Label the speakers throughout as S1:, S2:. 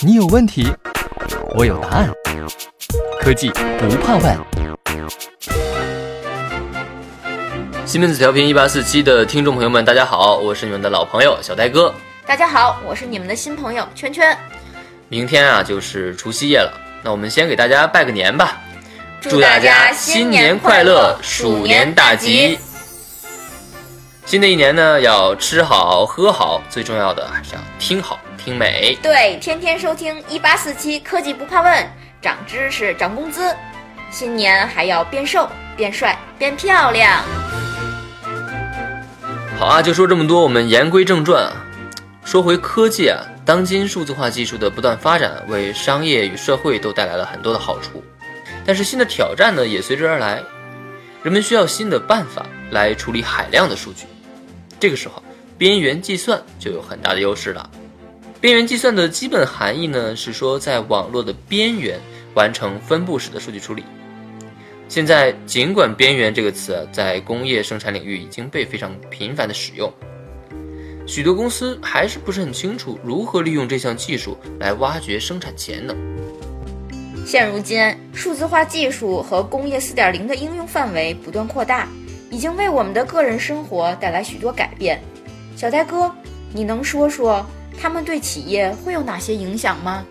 S1: 你有问题，我有答案。科技不怕问。
S2: 西门子调频一八四七的听众朋友们，大家好，我是你们的老朋友小呆哥。
S3: 大家好，我是你们的新朋友圈圈。
S2: 明天啊，就是除夕夜了，那我们先给大家拜个年吧，
S3: 祝大家新年快乐，鼠年大吉。
S2: 新的一年呢，要吃好喝好，最重要的还是要听好听美。
S3: 对，天天收听一八四七科技不怕问，涨知识涨工资，新年还要变瘦变帅变漂亮。
S2: 好啊，就说这么多，我们言归正传啊。说回科技啊，当今数字化技术的不断发展，为商业与社会都带来了很多的好处，但是新的挑战呢也随之而来，人们需要新的办法来处理海量的数据。这个时候，边缘计算就有很大的优势了。边缘计算的基本含义呢，是说在网络的边缘完成分布式的数据处理。现在，尽管“边缘”这个词在工业生产领域已经被非常频繁的使用，许多公司还是不是很清楚如何利用这项技术来挖掘生产潜能。
S3: 现如今，数字化技术和工业4.0的应用范围不断扩大。已经为我们的个人生活带来许多改变，小呆哥，你能说说他们对企业会有哪些影响吗？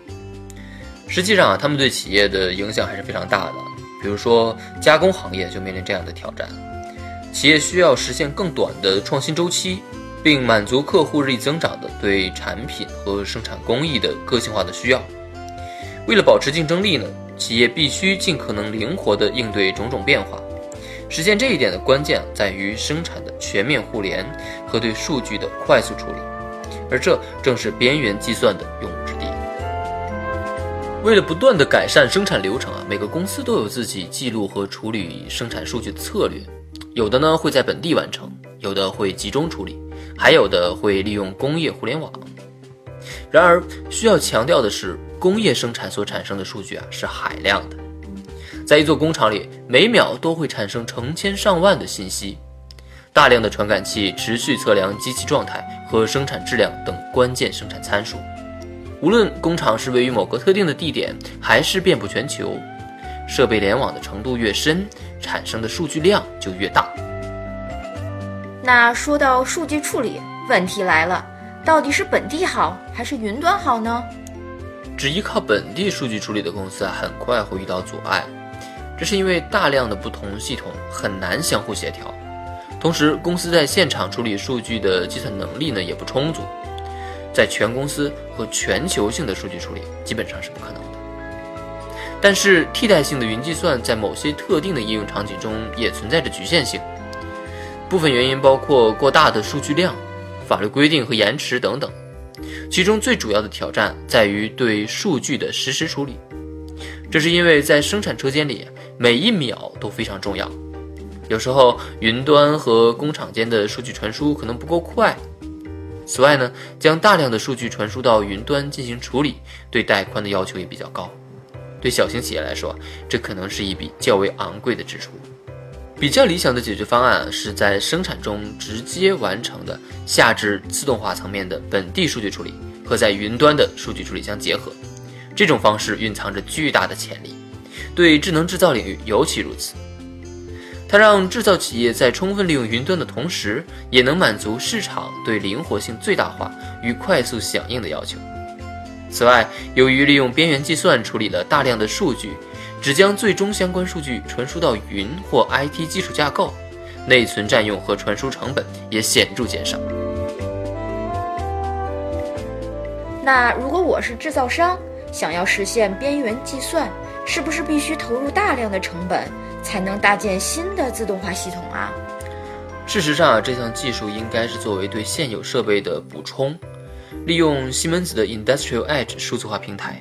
S2: 实际上啊，他们对企业的影响还是非常大的。比如说，加工行业就面临这样的挑战：企业需要实现更短的创新周期，并满足客户日益增长的对产品和生产工艺的个性化的需要。为了保持竞争力呢，企业必须尽可能灵活地应对种种变化。实现这一点的关键在于生产的全面互联和对数据的快速处理，而这正是边缘计算的用武之地。为了不断的改善生产流程啊，每个公司都有自己记录和处理生产数据的策略，有的呢会在本地完成，有的会集中处理，还有的会利用工业互联网。然而，需要强调的是，工业生产所产生的数据啊是海量的。在一座工厂里，每秒都会产生成千上万的信息，大量的传感器持续测量机器状态和生产质量等关键生产参数。无论工厂是位于某个特定的地点，还是遍布全球，设备联网的程度越深，产生的数据量就越大。
S3: 那说到数据处理，问题来了，到底是本地好还是云端好呢？
S2: 只依靠本地数据处理的公司啊，很快会遇到阻碍。这是因为大量的不同系统很难相互协调，同时公司在现场处理数据的计算能力呢也不充足，在全公司和全球性的数据处理基本上是不可能的。但是替代性的云计算在某些特定的应用场景中也存在着局限性，部分原因包括过大的数据量、法律规定和延迟等等，其中最主要的挑战在于对数据的实时处理。这是因为在生产车间里，每一秒都非常重要。有时候，云端和工厂间的数据传输可能不够快。此外呢，将大量的数据传输到云端进行处理，对带宽的要求也比较高。对小型企业来说，这可能是一笔较为昂贵的支出。比较理想的解决方案是在生产中直接完成的下至自动化层面的本地数据处理，和在云端的数据处理相结合。这种方式蕴藏着巨大的潜力，对智能制造领域尤其如此。它让制造企业在充分利用云端的同时，也能满足市场对灵活性最大化与快速响应的要求。此外，由于利用边缘计算处理了大量的数据，只将最终相关数据传输到云或 IT 基础架构，内存占用和传输成本也显著减少。
S3: 那如果我是制造商？想要实现边缘计算，是不是必须投入大量的成本才能搭建新的自动化系统啊？
S2: 事实上啊，这项技术应该是作为对现有设备的补充。利用西门子的 Industrial Edge 数字化平台，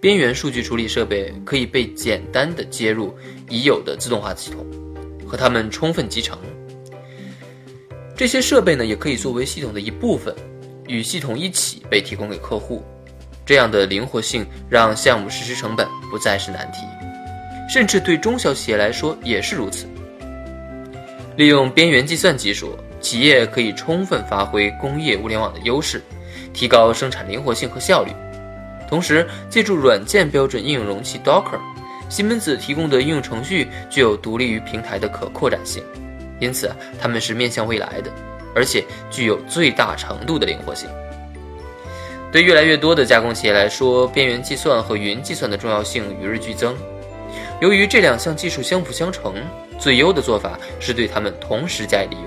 S2: 边缘数据处理设备可以被简单的接入已有的自动化系统，和它们充分集成。这些设备呢，也可以作为系统的一部分，与系统一起被提供给客户。这样的灵活性让项目实施成本不再是难题，甚至对中小企业来说也是如此。利用边缘计算技术，企业可以充分发挥工业物联网的优势，提高生产灵活性和效率。同时，借助软件标准应用容器 Docker，西门子提供的应用程序具有独立于平台的可扩展性，因此它们是面向未来的，而且具有最大程度的灵活性。对越来越多的加工企业来说，边缘计算和云计算的重要性与日俱增。由于这两项技术相辅相成，最优的做法是对它们同时加以利用。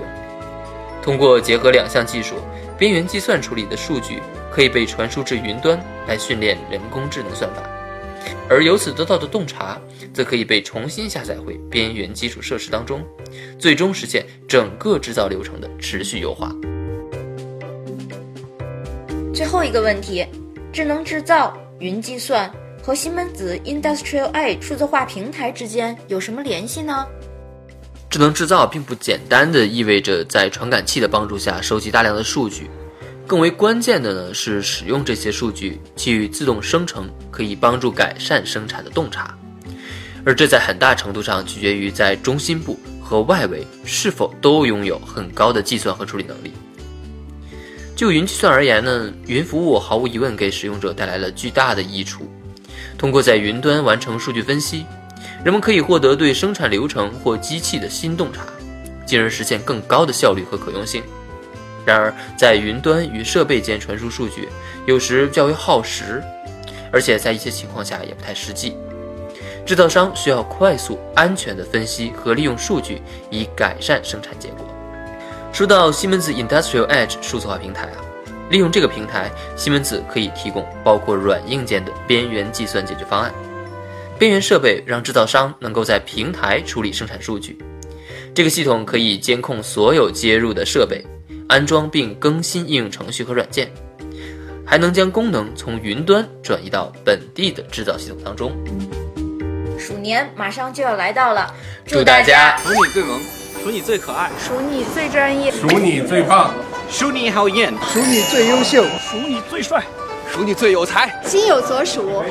S2: 通过结合两项技术，边缘计算处理的数据可以被传输至云端来训练人工智能算法，而由此得到的洞察则可以被重新下载回边缘基础设施当中，最终实现整个制造流程的持续优化。
S3: 最后一个问题：智能制造、云计算和西门子 Industrial Edge 数字化平台之间有什么联系呢？
S2: 智能制造并不简单的意味着在传感器的帮助下收集大量的数据，更为关键的呢是使用这些数据给予自动生成，可以帮助改善生产的洞察，而这在很大程度上取决于在中心部和外围是否都拥有很高的计算和处理能力。就云计算而言呢，云服务毫无疑问给使用者带来了巨大的益处。通过在云端完成数据分析，人们可以获得对生产流程或机器的新洞察，进而实现更高的效率和可用性。然而，在云端与设备间传输数据有时较为耗时，而且在一些情况下也不太实际。制造商需要快速、安全的分析和利用数据，以改善生产结果。说到西门子 Industrial Edge 数字化平台啊，利用这个平台，西门子可以提供包括软硬件的边缘计算解决方案。边缘设备让制造商能够在平台处理生产数据，这个系统可以监控所有接入的设备，安装并更新应用程序和软件，还能将功能从云端转移到本地的制造系统当中。
S3: 鼠年马上就要来到了，
S2: 祝大家
S4: 鼠你最萌，数你最可爱，
S5: 数你最专业，
S6: 数你最棒，
S4: 数你好艳，
S6: 数你最优秀，
S4: 数你最帅，数你最有才，
S5: 心有所属，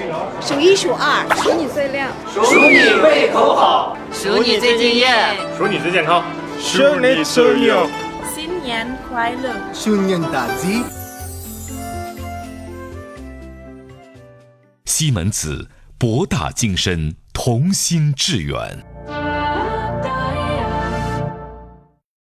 S5: 数一数二，数你最亮，
S4: 数你胃口好，
S7: 数你最敬业，
S6: 数你最健康，
S8: 数你最有，
S5: 新年快乐，
S6: 新年大吉。
S9: 西门子，博大精深，同心致远。